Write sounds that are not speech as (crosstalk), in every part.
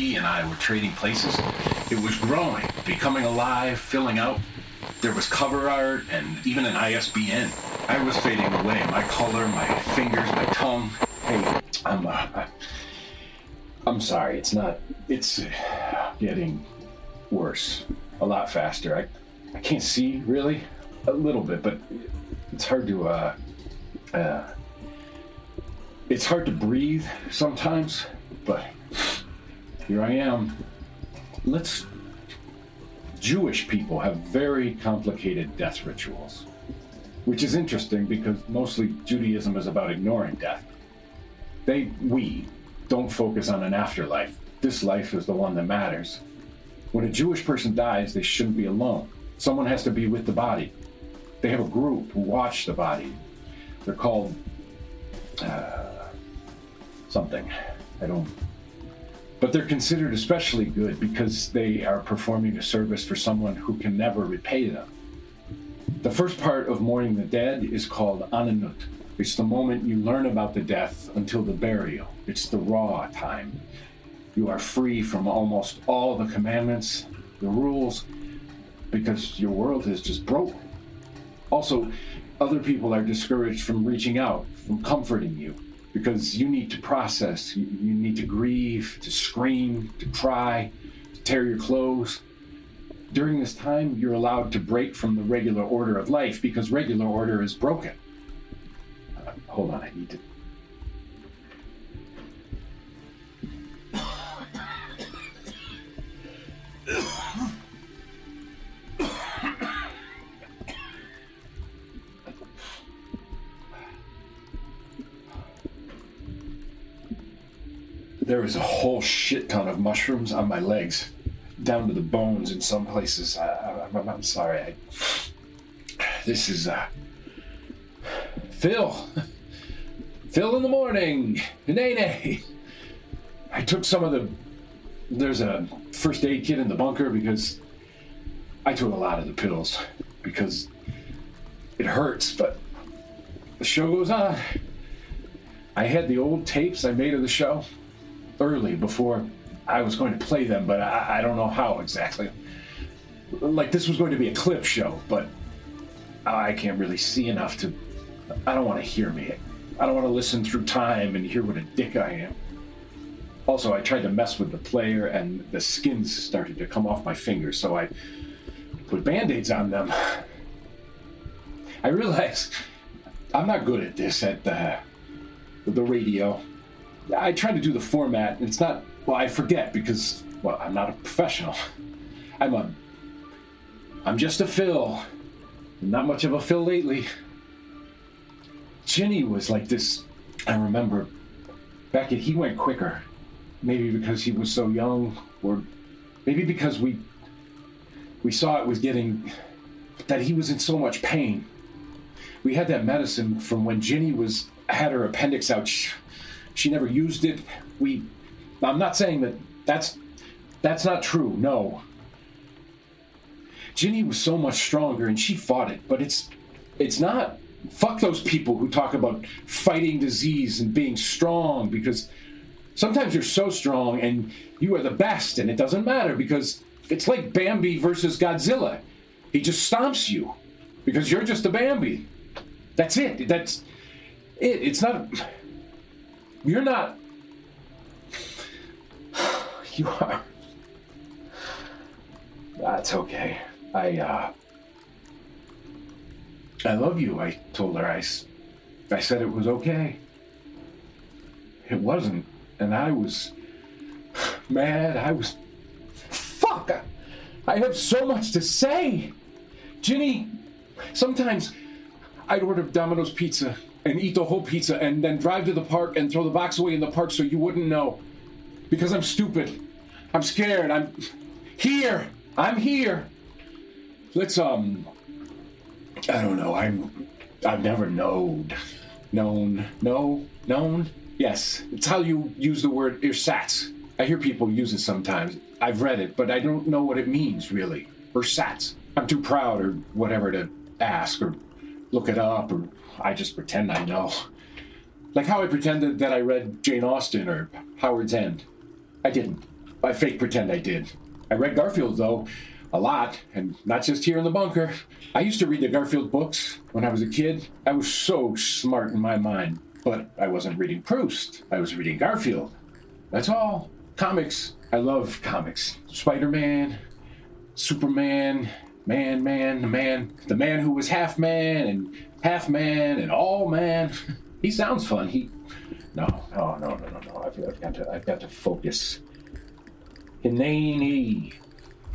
and I were trading places. It was growing, becoming alive, filling out. There was cover art and even an ISBN. I was fading away. My color, my fingers, my tongue. Hey, I'm, uh, I'm sorry. It's not. It's uh, getting worse. A lot faster. I, I can't see really. A little bit, but it's hard to. Uh, uh, it's hard to breathe sometimes, but here I am. Let's. Jewish people have very complicated death rituals, which is interesting because mostly Judaism is about ignoring death. They, we, don't focus on an afterlife. This life is the one that matters. When a Jewish person dies, they shouldn't be alone. Someone has to be with the body. They have a group who watch the body. They're called uh, something. I don't. But they're considered especially good because they are performing a service for someone who can never repay them. The first part of mourning the dead is called Aninut. It's the moment you learn about the death until the burial. It's the raw time. You are free from almost all the commandments, the rules, because your world is just broken. Also, other people are discouraged from reaching out, from comforting you, because you need to process, you, you need to grieve, to scream, to cry, to tear your clothes. During this time, you're allowed to break from the regular order of life because regular order is broken. Uh, hold on, I need to. There was a whole shit ton of mushrooms on my legs, down to the bones in some places. I, I'm sorry. I, this is uh, Phil. (laughs) Phil in the morning. Nene. I took some of the. There's a first aid kit in the bunker because I took a lot of the pills because it hurts, but the show goes on. I had the old tapes I made of the show early before I was going to play them, but I, I don't know how exactly. Like this was going to be a clip show, but I can't really see enough to. I don't want to hear me. I don't want to listen through time and hear what a dick I am. Also, I tried to mess with the player, and the skins started to come off my fingers, so I put band aids on them. I realize I'm not good at this at the, the radio. I try to do the format, it's not, well, I forget because, well, I'm not a professional. (laughs) I'm a, I'm just a Phil. Not much of a Phil lately. Ginny was like this. I remember back at he went quicker. Maybe because he was so young, or maybe because we we saw it was getting that he was in so much pain. We had that medicine from when Ginny was had her appendix out. She, she never used it. We I'm not saying that that's that's not true. No. Ginny was so much stronger and she fought it, but it's it's not fuck those people who talk about fighting disease and being strong because sometimes you're so strong and you are the best and it doesn't matter because it's like Bambi versus Godzilla. He just stomps you because you're just a Bambi. That's it. That's it. It's not. You're not. (sighs) You are. That's okay. I, uh. I love you, I told her. I, I said it was okay. It wasn't. And I was (sighs) mad. I was. Fuck! I have so much to say! Ginny, sometimes I'd order Domino's pizza and eat the whole pizza and then drive to the park and throw the box away in the park so you wouldn't know. Because I'm stupid. I'm scared. I'm here. I'm here. Let's um I don't know. I'm I've never known. Known. No. Known. Yes. It's how you use the word ersatz. I hear people use it sometimes. I've read it, but I don't know what it means really. Ersatz. I'm too proud or whatever to ask or look it up or I just pretend I know. Like how I pretended that I read Jane Austen or Howard's End. I didn't. I fake pretend I did. I read Garfield, though, a lot, and not just here in the bunker. I used to read the Garfield books when I was a kid. I was so smart in my mind, but I wasn't reading Proust. I was reading Garfield. That's all. Comics. I love comics. Spider Man, Superman, Man Man, the man, the man who was half man and half man and all man. He sounds fun. He, no, no, no, no, no, no. I've, I've got to, I've got to focus. Hineni,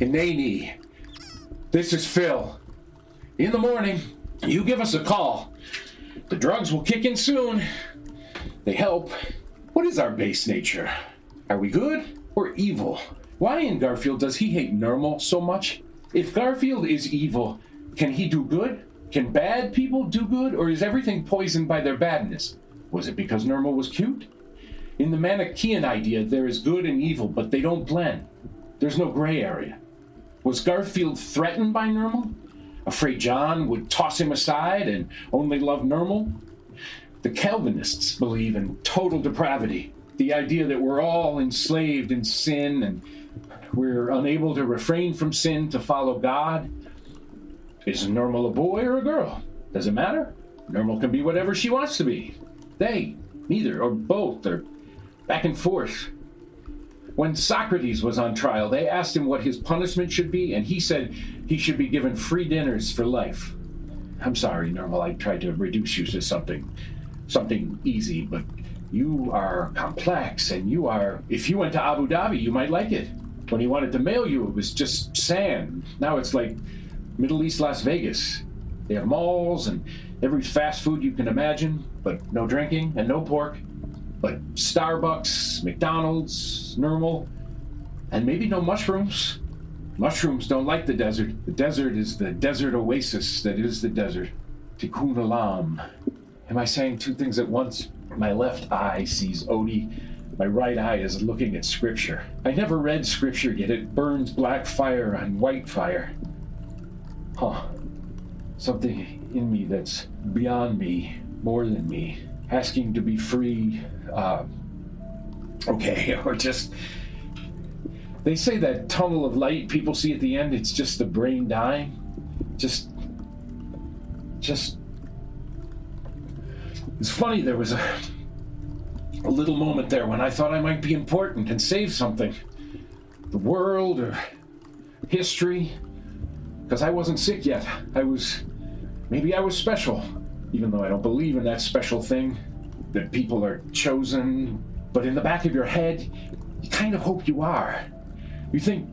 Hineni. This is Phil. In the morning, you give us a call. The drugs will kick in soon. They help. What is our base nature? Are we good or evil? Why in Garfield does he hate Nermal so much? If Garfield is evil, can he do good? Can bad people do good, or is everything poisoned by their badness? Was it because Nermal was cute? In the Manichaean idea, there is good and evil, but they don't blend. There's no gray area. Was Garfield threatened by Nermal? Afraid John would toss him aside and only love Nermal? The Calvinists believe in total depravity, the idea that we're all enslaved in sin and we're unable to refrain from sin to follow God. Is Nermal a boy or a girl? Does it matter? Nermal can be whatever she wants to be. They, neither, or both, are back and forth. When Socrates was on trial, they asked him what his punishment should be, and he said he should be given free dinners for life. I'm sorry, Nermal, I tried to reduce you to something something easy, but you are complex and you are if you went to Abu Dhabi, you might like it. When he wanted to mail you, it was just sand. Now it's like Middle East Las Vegas. They have malls and every fast food you can imagine, but no drinking and no pork. But Starbucks, McDonald's, Nermal, and maybe no mushrooms. Mushrooms don't like the desert. The desert is the desert oasis that is the desert. Tikkun Olam. Am I saying two things at once? My left eye sees Odie. My right eye is looking at scripture. I never read scripture, yet it burns black fire on white fire. Huh. Something in me that's beyond me, more than me, asking to be free. Uh, okay, (laughs) or just. They say that tunnel of light people see at the end, it's just the brain dying. Just. Just. It's funny, there was a a little moment there when I thought I might be important and save something. The world or history. Because I wasn't sick yet. I was. Maybe I was special. Even though I don't believe in that special thing. That people are chosen. But in the back of your head, you kind of hope you are. You think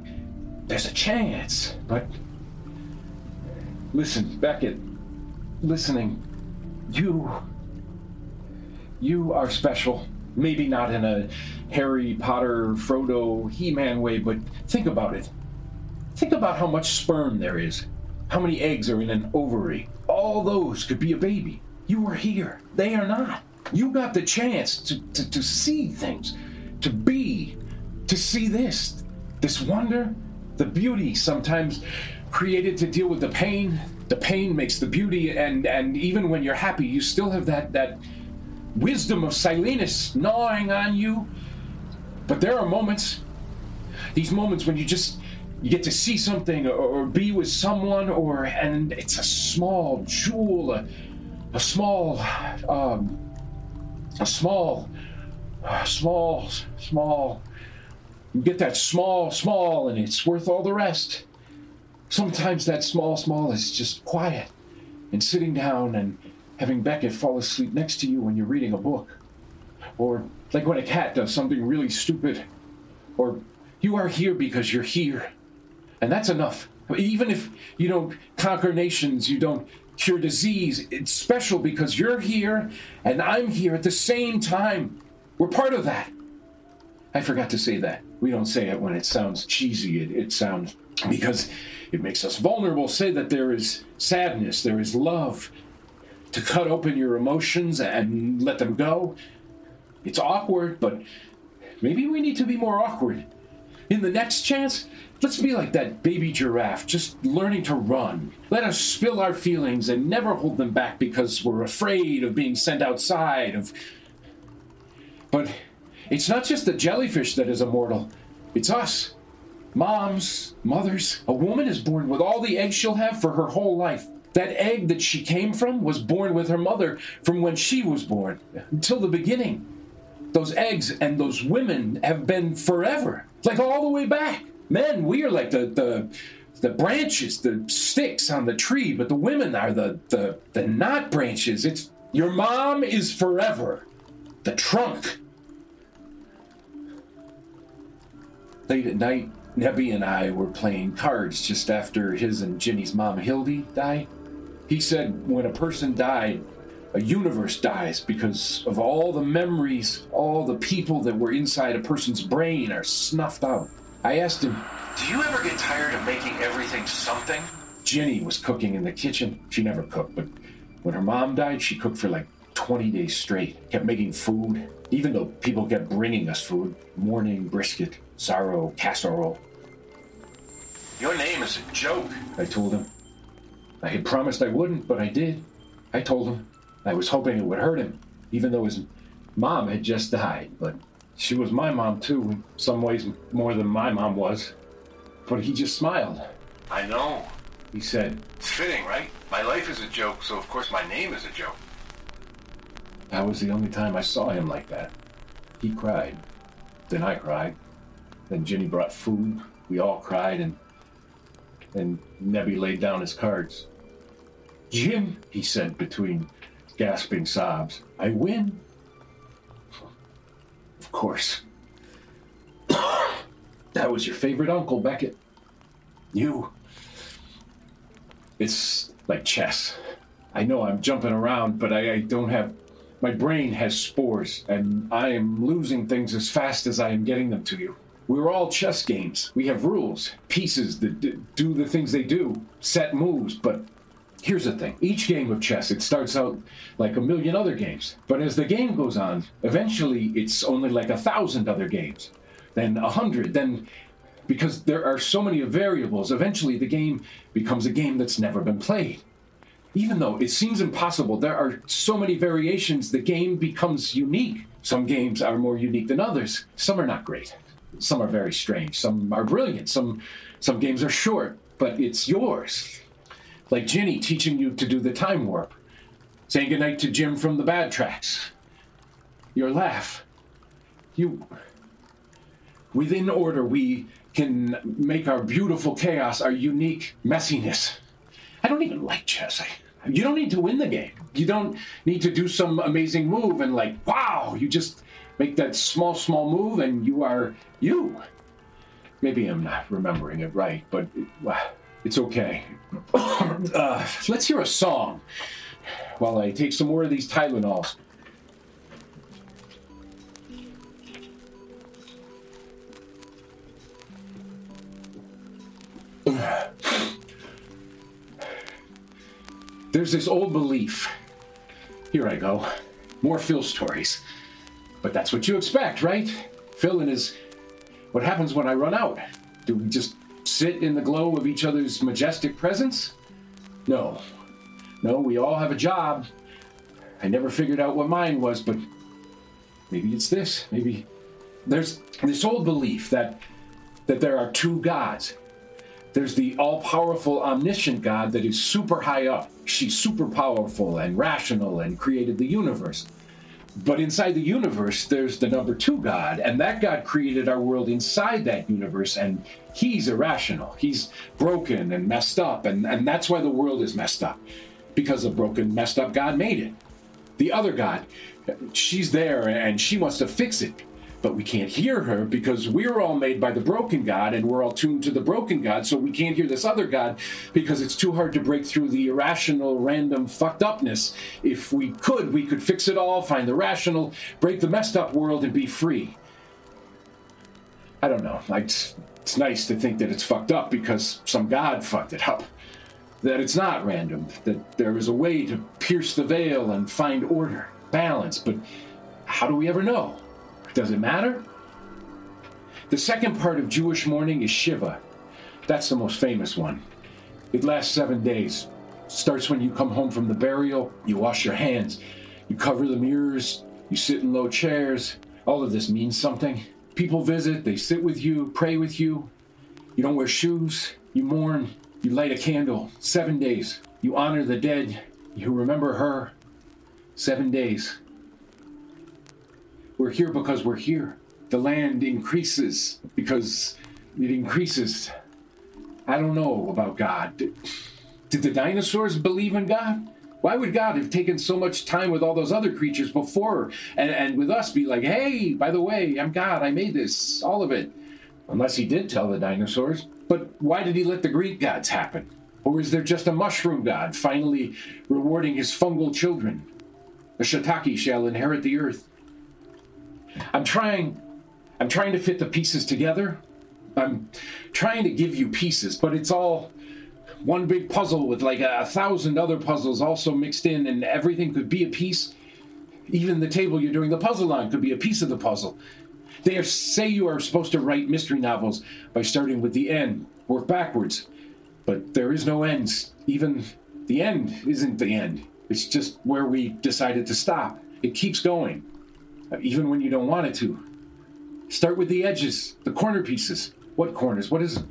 there's a chance. But. Listen, Beckett. Listening. You. You are special. Maybe not in a Harry Potter, Frodo, He Man way, but think about it. Think about how much sperm there is. How many eggs are in an ovary? All those could be a baby. You are here. They are not. You got the chance to, to, to see things, to be, to see this, this wonder, the beauty sometimes created to deal with the pain. The pain makes the beauty, and, and even when you're happy, you still have that, that wisdom of Silenus gnawing on you. But there are moments, these moments when you just you get to see something or, be with someone, or and it's a small jewel, a, a small, um, a small, uh, small, small. You get that small, small, and it's worth all the rest. Sometimes that small, small is just quiet and sitting down and having Beckett fall asleep next to you when you're reading a book. Or like when a cat does something really stupid. Or you are here because you're here. And that's enough. Even if you don't conquer nations, you don't cure disease, it's special because you're here and I'm here at the same time. We're part of that. I forgot to say that. We don't say it when it sounds cheesy. It, it sounds because it makes us vulnerable. Say that there is sadness, there is love, to cut open your emotions and let them go. It's awkward, but maybe we need to be more awkward. In the next chance, let's be like that baby giraffe, just learning to run. Let us spill our feelings and never hold them back because we're afraid of being sent outside of But it's not just the jellyfish that is immortal. It's us. Moms, mothers. A woman is born with all the eggs she'll have for her whole life. That egg that she came from was born with her mother from when she was born until the beginning. Those eggs and those women have been forever, like all the way back. Men, we are like the the the branches, the sticks on the tree, but the women are the the the not branches. It's your mom is forever. The trunk. Late at night, Nebby and I were playing cards just after his and Ginny's mom Hildy died. He said when a person died, a universe dies because of all the memories, all the people that were inside a person's brain are snuffed out. I asked him, Do you ever get tired of making everything something? Ginny was cooking in the kitchen. She never cooked, but when her mom died, she cooked for like 20 days straight. Kept making food, even though people kept bringing us food mourning brisket, sorrow, casserole. Your name is a joke. I told him. I had promised I wouldn't, but I did. I told him. I was hoping it would hurt him, even though his mom had just died. But she was my mom, too, in some ways more than my mom was. But he just smiled. I know. He said, It's fitting, right? My life is a joke, so of course my name is a joke. That was the only time I saw him like that. He cried. Then I cried. Then Ginny brought food. We all cried, and then Nebby laid down his cards. Jim, he said between gasping sobs, I win. Of course. (coughs) that was your favorite uncle, Beckett. You. It's like chess. I know I'm jumping around, but I, I don't have. My brain has spores, and I am losing things as fast as I am getting them to you. We're all chess games. We have rules, pieces that d- do the things they do, set moves, but here's the thing. Each game of chess, it starts out like a million other games. But as the game goes on, eventually it's only like a thousand other games. Then a hundred, then because there are so many variables, eventually the game becomes a game that's never been played. Even though it seems impossible, there are so many variations, the game becomes unique. Some games are more unique than others. Some are not great. Some are very strange. Some are brilliant. Some some games are short, but it's yours. Like Ginny teaching you to do the time warp. Saying goodnight to Jim from the bad tracks. Your laugh. You within order we can make our beautiful chaos, our unique messiness. I don't even like chess. I, you don't need to win the game. You don't need to do some amazing move and like, wow, you just make that small, small move and you are you. Maybe I'm not remembering it right, but uh, it's okay. uh, let's hear a song while I take some more of these Tylenols. There's this old belief. Here I go. More Phil stories. But that's what you expect, right? Phil and his. What happens when I run out? Do we just sit in the glow of each other's majestic presence? No. No, we all have a job. I never figured out what mine was, but maybe it's this. Maybe there's this old belief that that there are two gods. There's the all-powerful omniscient God that is super high up. She's super powerful and rational and created the universe. But inside the universe, there's the number two God, and that God created our world inside that universe, and he's irrational. He's broken and messed up, and, and that's why the world is messed up. Because a broken, messed up God made it. The other God, she's there and she wants to fix it, but we can't hear her because we're all made by the broken God and we're all tuned to the broken God, so we can't hear this other God because it's too hard to break through the irrational, random fucked upness. If we could, we could fix it all, find the rational, break the messed up world, and be free. I don't know. It's, it's nice to think that it's fucked up because some God fucked it up. That it's not random, that there is a way to pierce the veil and find order, balance, but how do we ever know? Does it matter? The second part of Jewish mourning is Shiva. That's the most famous one. It lasts seven days. Starts when you come home from the burial, you wash your hands, you cover the mirrors, you sit in low chairs. All of this means something. People visit, they sit with you, pray with you. You don't wear shoes, you mourn, you light a candle. Seven days. You honor the dead, you remember her. Seven days. We're here because we're here. The land increases because it increases. I don't know about God. Did, did the dinosaurs believe in God? Why would God have taken so much time with all those other creatures before and, and with us be like, hey, by the way, I'm God, I made this, all of it? Unless he did tell the dinosaurs. But why did he let the Greek gods happen? Or is there just a mushroom god finally rewarding his fungal children? A shiitake shall inherit the earth. I'm trying I'm trying to fit the pieces together. I'm trying to give you pieces, but it's all one big puzzle with like a, thousand other puzzles also mixed in, and everything could be a piece. Even the table you're doing the puzzle on could be a piece of the puzzle. They are, say you are supposed to write mystery novels by starting with the end, work backwards. But there is no end. Even the end isn't the end. It's just where we decided to stop. It keeps going, Uh, even when you don't want it to. Start with the edges, the corner pieces. What corners? What is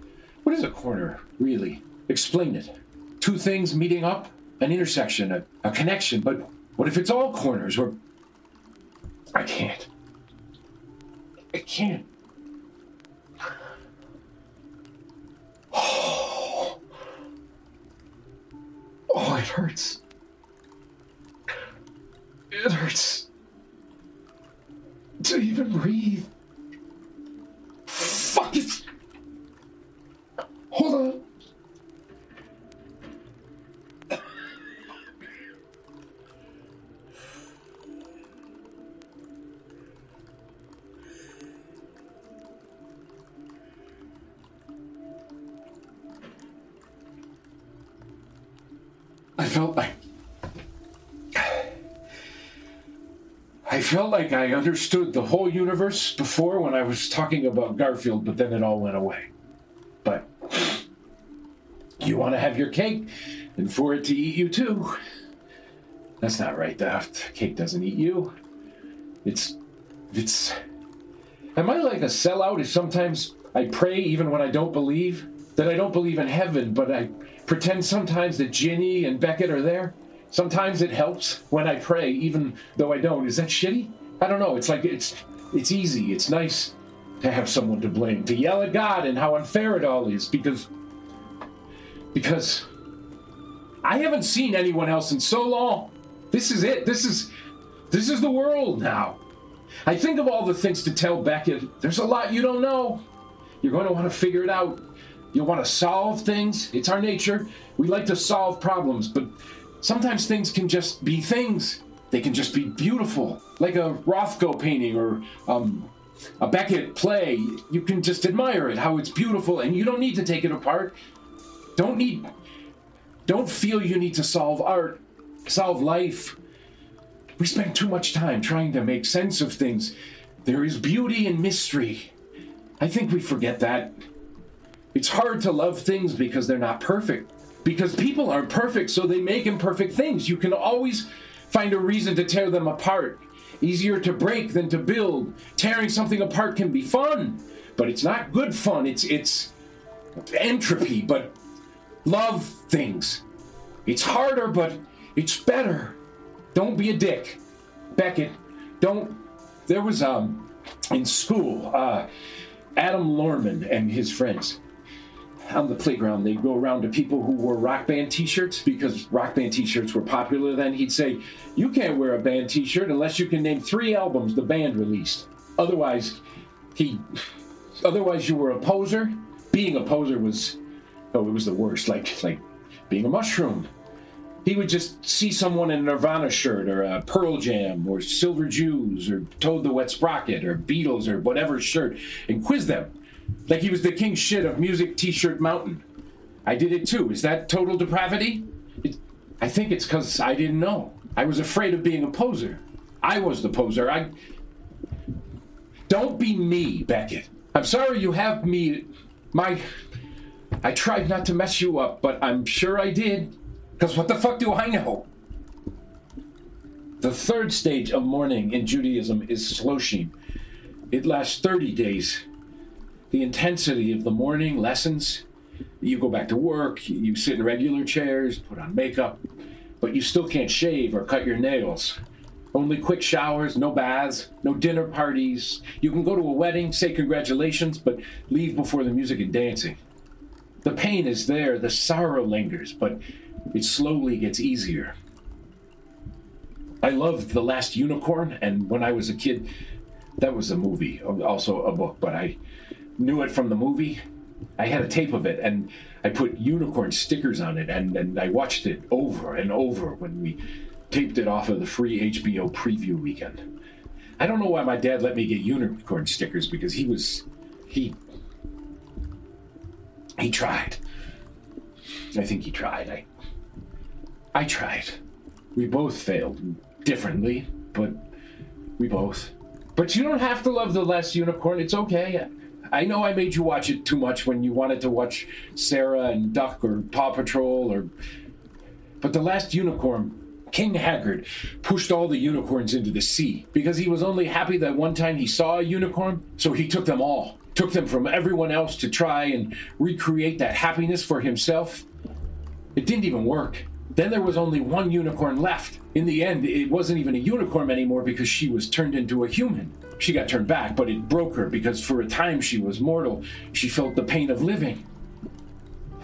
what is a corner, really? Explain it. Two things meeting up, an intersection, a, a connection, but what if it's all corners or I can't. I can't. Oh, oh it hurts. It hurts to even breathe. Fuck it. Felt like I understood the whole universe before when I was talking about Garfield, but then it all went away. But you want to have your cake, and for it to eat you too. That's not right. That cake doesn't eat you. It's, it's. Am I like a sellout? If sometimes I pray even when I don't believe that I don't believe in heaven, but I pretend sometimes that Ginny and Beckett are there. Sometimes it helps when I pray, even though I don't. Is that shitty? I don't know. It's like it's it's easy. It's nice to have someone to blame, to yell at God and how unfair it all is, because because I haven't seen anyone else in so long. This is it. This is this is the world now. I think of all the things to tell Beckett. There's a lot you don't know. You're going to want to figure it out. You'll want to solve things. It's our nature. We like to solve problems, but sometimes things can just be things. They can just be beautiful, like a Rothko painting or um, a Beckett play. You can just admire it, how it's beautiful, and you don't need to take it apart. Don't need. Don't feel you need to solve art, solve life. We spend too much time trying to make sense of things. There is beauty and mystery. I think we forget that. It's hard to love things because they're not perfect. Because people aren't perfect, so they make imperfect things. You can always find a reason to tear them apart. Easier to break than to build. Tearing something apart can be fun, but it's not good fun. It's it's entropy, but love things. It's harder, but it's better. Don't be a dick. Beckett, don't there was um in school, uh Adam Lorman and his friends on the playground, they'd go around to people who wore rock band t-shirts because rock band t-shirts were popular then. He'd say, "You can't wear a band t-shirt unless you can name three albums the band released. Otherwise, he, otherwise you were a poser. Being a poser was, oh, it was the worst. Like like being a mushroom. He would just see someone in a Nirvana shirt or a Pearl Jam or Silver Jews or Toad the Wet Sprocket or Beatles or whatever shirt and quiz them like he was the king shit of Music T shirt Mountain. I did it too. Is that total depravity? It, I think it's because I didn't know. I was afraid of being a poser. I was the poser. I. Don't be me, Beckett. I'm sorry you have me. My. I tried not to mess you up, but I'm sure I did. Because what the fuck do I know? The third stage of mourning in Judaism is shloshim. It lasts 30 days. The intensity of the mourning lessens. You go back to work, you sit in regular chairs, put on makeup, but you still can't shave or cut your nails. Only quick showers, no baths, no dinner parties. You can go to a wedding, say congratulations, but leave before the music and dancing. The pain is there, the sorrow lingers, but it slowly gets easier. I loved The Last Unicorn, and when I was a kid, that was a movie, also a book, but I knew it from the movie. I had a tape of it, and I put unicorn stickers on it, and, and I watched it over and over when we taped it off of the free HBO preview weekend. I don't know why my dad let me get unicorn stickers because he was he he tried. I think he tried. I I tried. We both failed differently, but we both. But you don't have to love The Last Unicorn. It's okay. I know I made you watch it too much when you wanted to watch Sarah and Duck or Paw Patrol or. But The Last Unicorn King Haggard pushed all the unicorns into the sea because he was only happy that one time he saw a unicorn, so he took them all, took them from everyone else to try and recreate that happiness for himself. It didn't even work. Then there was only one unicorn left. In the end, it wasn't even a unicorn anymore because she was turned into a human. She got turned back, but it broke her because for a time she was mortal. She felt the pain of living.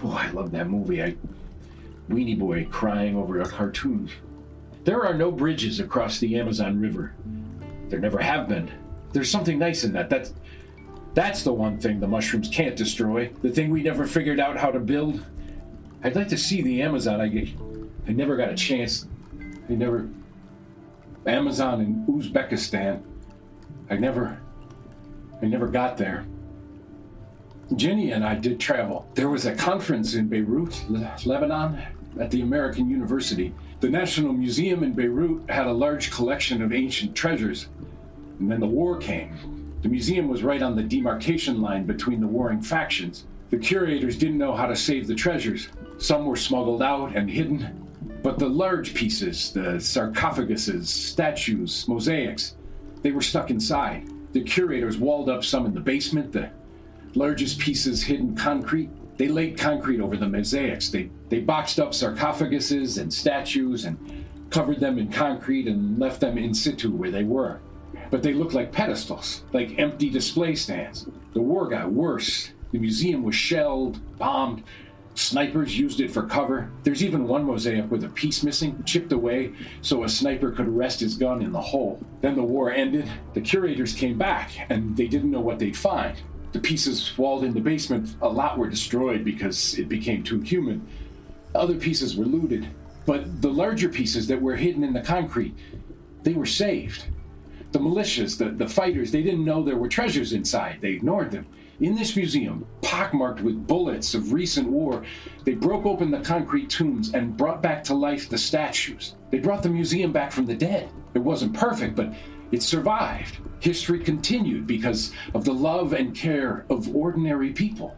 Oh, I love that movie. I Weenie Boy crying over a cartoon. There are no bridges across the Amazon River. There never have been. There's something nice in that. That's, that's the one thing the mushrooms can't destroy. The thing we never figured out how to build. I'd like to see the Amazon. I, I never got a chance. I never. Amazon in Uzbekistan. I never. I never got there. Ginny and I did travel. There was a conference in Beirut, Lebanon, at the American University. The National Museum in Beirut had a large collection of ancient treasures. And then the war came. The museum was right on the demarcation line between the warring factions. The curators didn't know how to save the treasures. Some were smuggled out and hidden, but the large pieces, the sarcophaguses, statues, mosaics, they were stuck inside. The curators walled up some in the basement, the largest pieces hid in concrete. They laid concrete over the mosaics. They, they boxed up sarcophaguses and statues and covered them in concrete and left them in situ where they were. But they looked like pedestals, like empty display stands. The war got worse. The museum was shelled, bombed. Snipers used it for cover. There's even one mosaic with a piece missing, chipped away, so a sniper could rest his gun in the hole. Then the war ended. The curators came back, and they didn't know what they'd find. The pieces walled in the basement, a lot were destroyed because it became too human. Other pieces were looted. But the larger pieces that were hidden in the concrete, they were saved. The militias, the, the fighters, they didn't know there were treasures inside. They ignored them. In this museum, pockmarked with bullets of recent war, they broke open the concrete tombs and brought back to life the statues. They brought the museum back from the dead. It wasn't perfect, but it survived. History continued because of the love and care of ordinary people.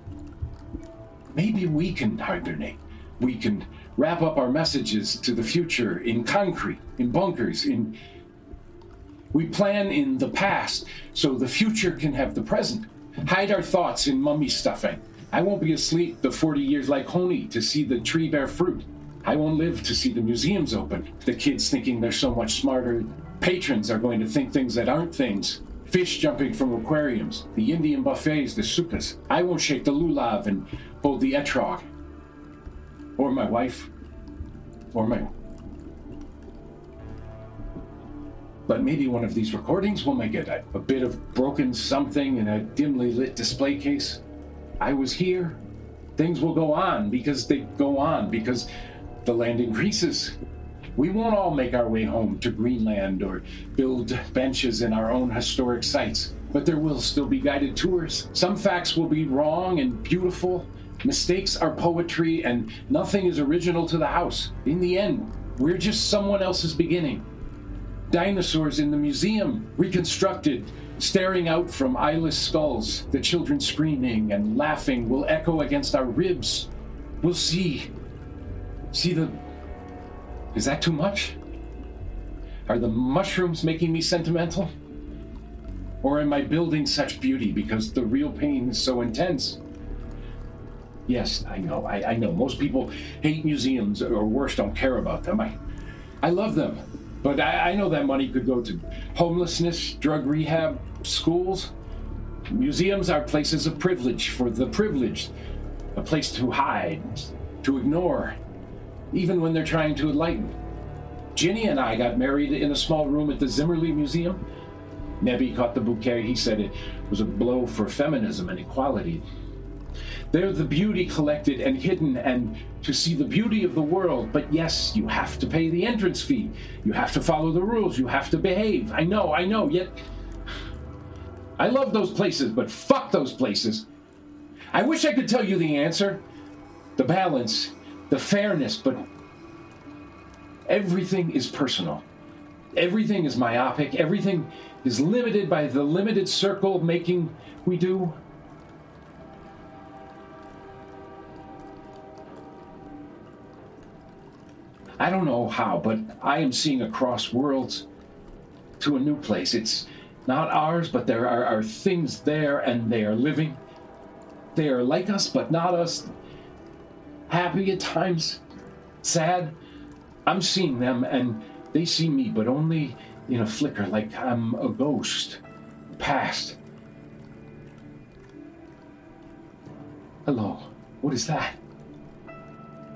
Maybe we can hibernate. We can wrap up our messages to the future in concrete, in bunkers, in. We plan in the past so the future can have the present. Hide our thoughts in mummy stuffing. I won't be asleep the 40 years like Honi to see the tree bear fruit. I won't live to see the museums open. The kids thinking they're so much smarter Patrons are going to think things that aren't things. Fish jumping from aquariums, the Indian buffets, the sukas. I won't shake the lulav and hold the etrog. Or my wife. Or my. But maybe one of these recordings will make it a, a bit of broken something in a dimly lit display case. I was here. Things will go on because they go on because the land increases. We won't all make our way home to Greenland or build benches in our own historic sites, but there will still be guided tours. Some facts will be wrong and beautiful. Mistakes are poetry, and nothing is original to the house. In the end, we're just someone else's beginning. Dinosaurs in the museum, reconstructed, staring out from eyeless skulls. The children screaming and laughing will echo against our ribs. We'll see. See the is that too much? Are the mushrooms making me sentimental? Or am I building such beauty because the real pain is so intense? Yes, I know. I, I know. Most people hate museums or worse, don't care about them. I, I love them. But I, I know that money could go to homelessness, drug rehab, schools. Museums are places of privilege for the privileged, a place to hide, to ignore, even when they're trying to enlighten. Ginny and I got married in a small room at the Zimmerli Museum. Nebby caught the bouquet. He said it was a blow for feminism and equality. They're the beauty collected and hidden, and to see the beauty of the world. But yes, you have to pay the entrance fee. You have to follow the rules. You have to behave. I know, I know, yet. I love those places, but fuck those places. I wish I could tell you the answer, the balance, the fairness, but everything is personal. Everything is myopic. Everything is limited by the limited circle making we do. I don't know how, but I am seeing across worlds to a new place. It's not ours, but there are, are things there and they are living. They are like us, but not us. Happy at times, sad. I'm seeing them and they see me, but only in a flicker, like I'm a ghost. Past. Hello. What is that?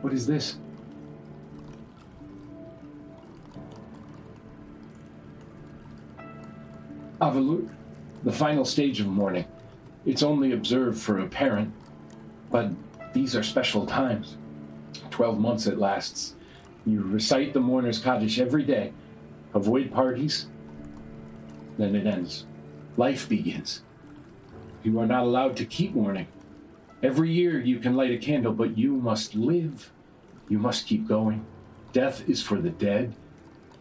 What is this? Avalut, the final stage of mourning. It's only observed for a parent, but these are special times. Twelve months it lasts. You recite the mourner's Kaddish every day, avoid parties, then it ends. Life begins. You are not allowed to keep mourning. Every year you can light a candle, but you must live. You must keep going. Death is for the dead.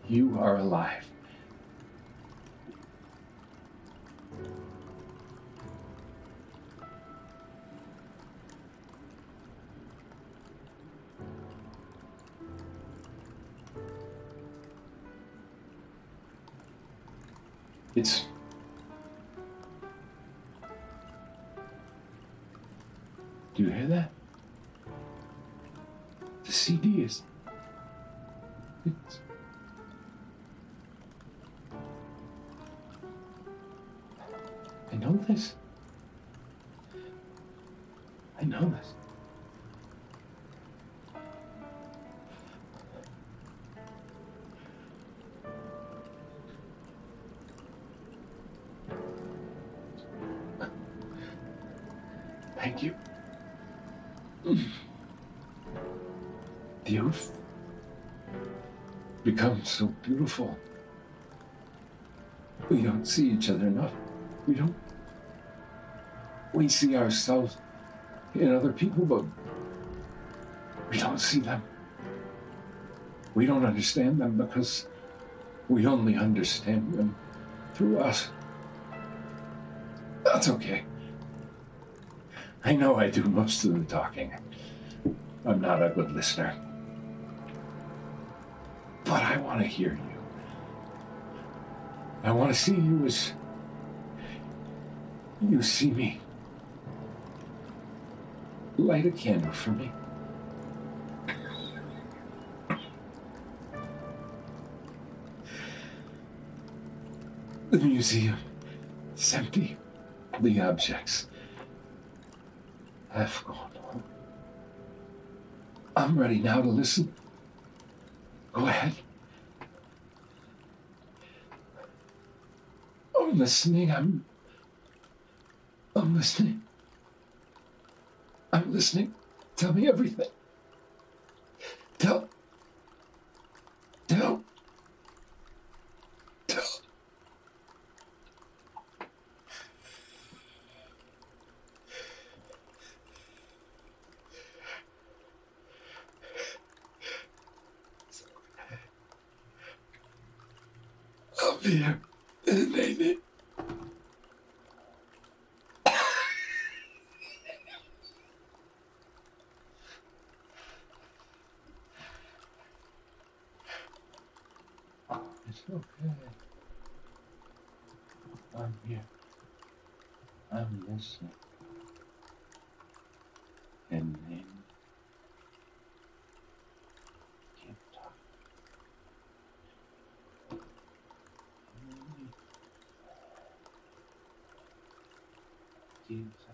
You are alive. It's. Do you hear that? Becomes so beautiful. We don't see each other enough. We don't. We see ourselves in other people, but we don't see them. We don't understand them because we only understand them through us. That's okay. I know I do most of the talking. I'm not a good listener. I want to hear you. I want to see you as you see me. Light a candle for me. The museum is empty. The objects have gone home. I'm ready now to listen. Go ahead. I'm listening. I'm. I'm listening. I'm listening. Tell me everything. Tell. Tell. I'll be here in a minute. It's okay. I I'm here. I'm listening. And then keep talking. Talking.